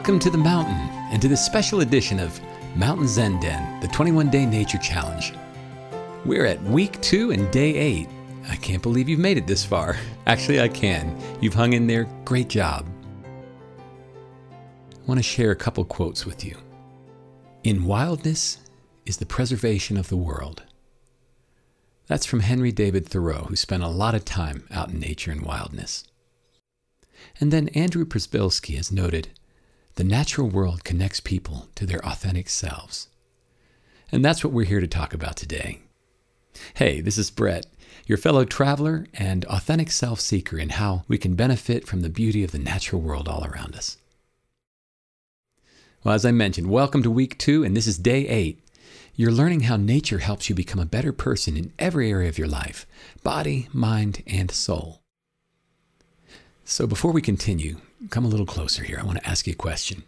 Welcome to the mountain and to this special edition of Mountain Zen Den, the 21 Day Nature Challenge. We're at week two and day eight. I can't believe you've made it this far. Actually, I can. You've hung in there. Great job. I want to share a couple quotes with you. In wildness is the preservation of the world. That's from Henry David Thoreau, who spent a lot of time out in nature and wildness. And then Andrew Przybylski has noted the natural world connects people to their authentic selves. And that's what we're here to talk about today. Hey, this is Brett, your fellow traveler and authentic self seeker, and how we can benefit from the beauty of the natural world all around us. Well, as I mentioned, welcome to week two, and this is day eight. You're learning how nature helps you become a better person in every area of your life body, mind, and soul. So before we continue, come a little closer here. I want to ask you a question.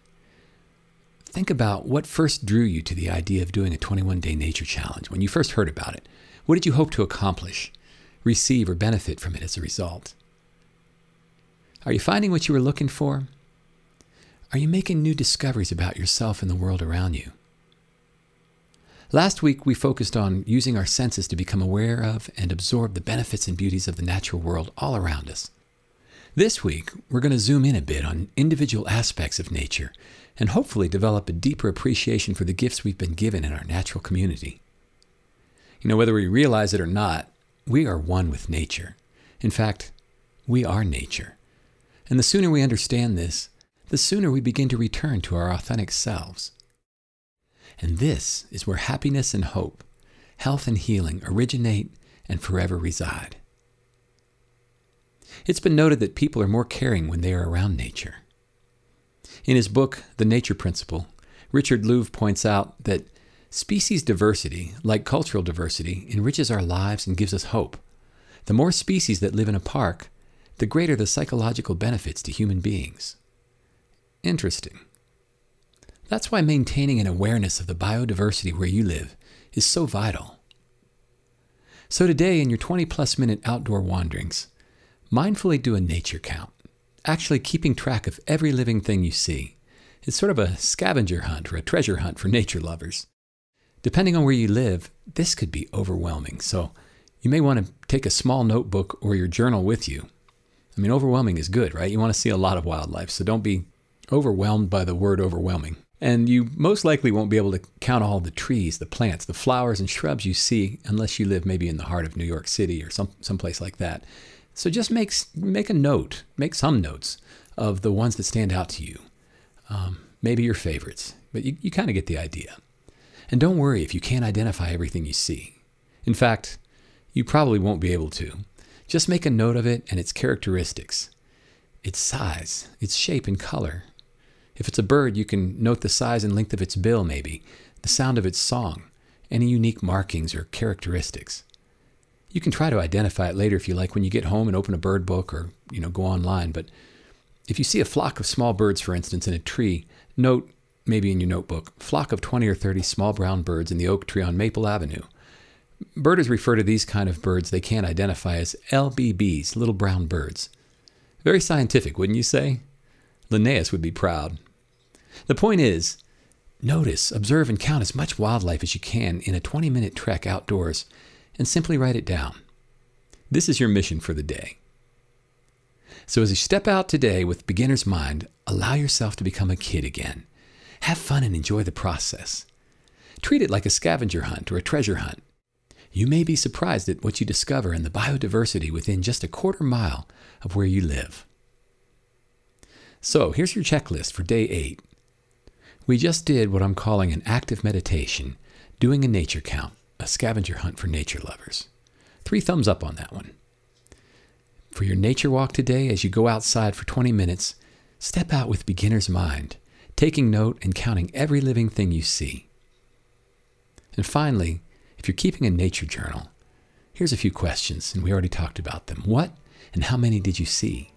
Think about what first drew you to the idea of doing a 21 day nature challenge when you first heard about it. What did you hope to accomplish, receive, or benefit from it as a result? Are you finding what you were looking for? Are you making new discoveries about yourself and the world around you? Last week, we focused on using our senses to become aware of and absorb the benefits and beauties of the natural world all around us. This week, we're going to zoom in a bit on individual aspects of nature and hopefully develop a deeper appreciation for the gifts we've been given in our natural community. You know, whether we realize it or not, we are one with nature. In fact, we are nature. And the sooner we understand this, the sooner we begin to return to our authentic selves. And this is where happiness and hope, health and healing originate and forever reside. It's been noted that people are more caring when they are around nature. In his book, The Nature Principle, Richard Louv points out that species diversity, like cultural diversity, enriches our lives and gives us hope. The more species that live in a park, the greater the psychological benefits to human beings. Interesting. That's why maintaining an awareness of the biodiversity where you live is so vital. So, today, in your 20 plus minute outdoor wanderings, mindfully do a nature count, actually keeping track of every living thing you see. It's sort of a scavenger hunt or a treasure hunt for nature lovers. Depending on where you live, this could be overwhelming, so you may want to take a small notebook or your journal with you. I mean, overwhelming is good, right? You want to see a lot of wildlife, so don't be overwhelmed by the word overwhelming. And you most likely won't be able to count all the trees, the plants, the flowers, and shrubs you see unless you live maybe in the heart of New York City or some someplace like that. So just make, make a note, make some notes of the ones that stand out to you. Um, maybe your favorites, but you, you kind of get the idea. And don't worry if you can't identify everything you see. In fact, you probably won't be able to. Just make a note of it and its characteristics its size, its shape and color. If it's a bird, you can note the size and length of its bill, maybe, the sound of its song, any unique markings or characteristics. You can try to identify it later if you like when you get home and open a bird book or, you know, go online, but if you see a flock of small birds, for instance, in a tree, note, maybe in your notebook, flock of 20 or 30 small brown birds in the oak tree on Maple Avenue. Birders refer to these kind of birds they can't identify as LBBs, little brown birds. Very scientific, wouldn't you say? Linnaeus would be proud. The point is, notice, observe, and count as much wildlife as you can in a 20 minute trek outdoors and simply write it down. This is your mission for the day. So, as you step out today with beginner's mind, allow yourself to become a kid again. Have fun and enjoy the process. Treat it like a scavenger hunt or a treasure hunt. You may be surprised at what you discover in the biodiversity within just a quarter mile of where you live. So, here's your checklist for day eight. We just did what I'm calling an active meditation, doing a nature count a scavenger hunt for nature lovers. Three thumbs up on that one. For your nature walk today, as you go outside for 20 minutes, step out with beginner's mind, taking note and counting every living thing you see. And finally, if you're keeping a nature journal, here's a few questions, and we already talked about them. What and how many did you see?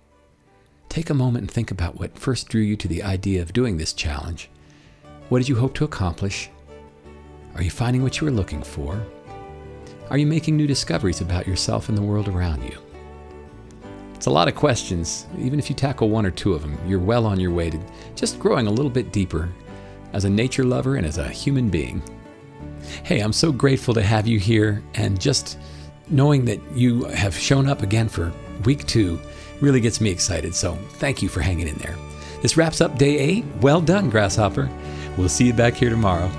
Take a moment and think about what first drew you to the idea of doing this challenge. What did you hope to accomplish? Are you finding what you were looking for? Are you making new discoveries about yourself and the world around you? It's a lot of questions. Even if you tackle one or two of them, you're well on your way to just growing a little bit deeper as a nature lover and as a human being. Hey, I'm so grateful to have you here, and just knowing that you have shown up again for week two really gets me excited. So thank you for hanging in there. This wraps up day eight. Well done, Grasshopper. We'll see you back here tomorrow.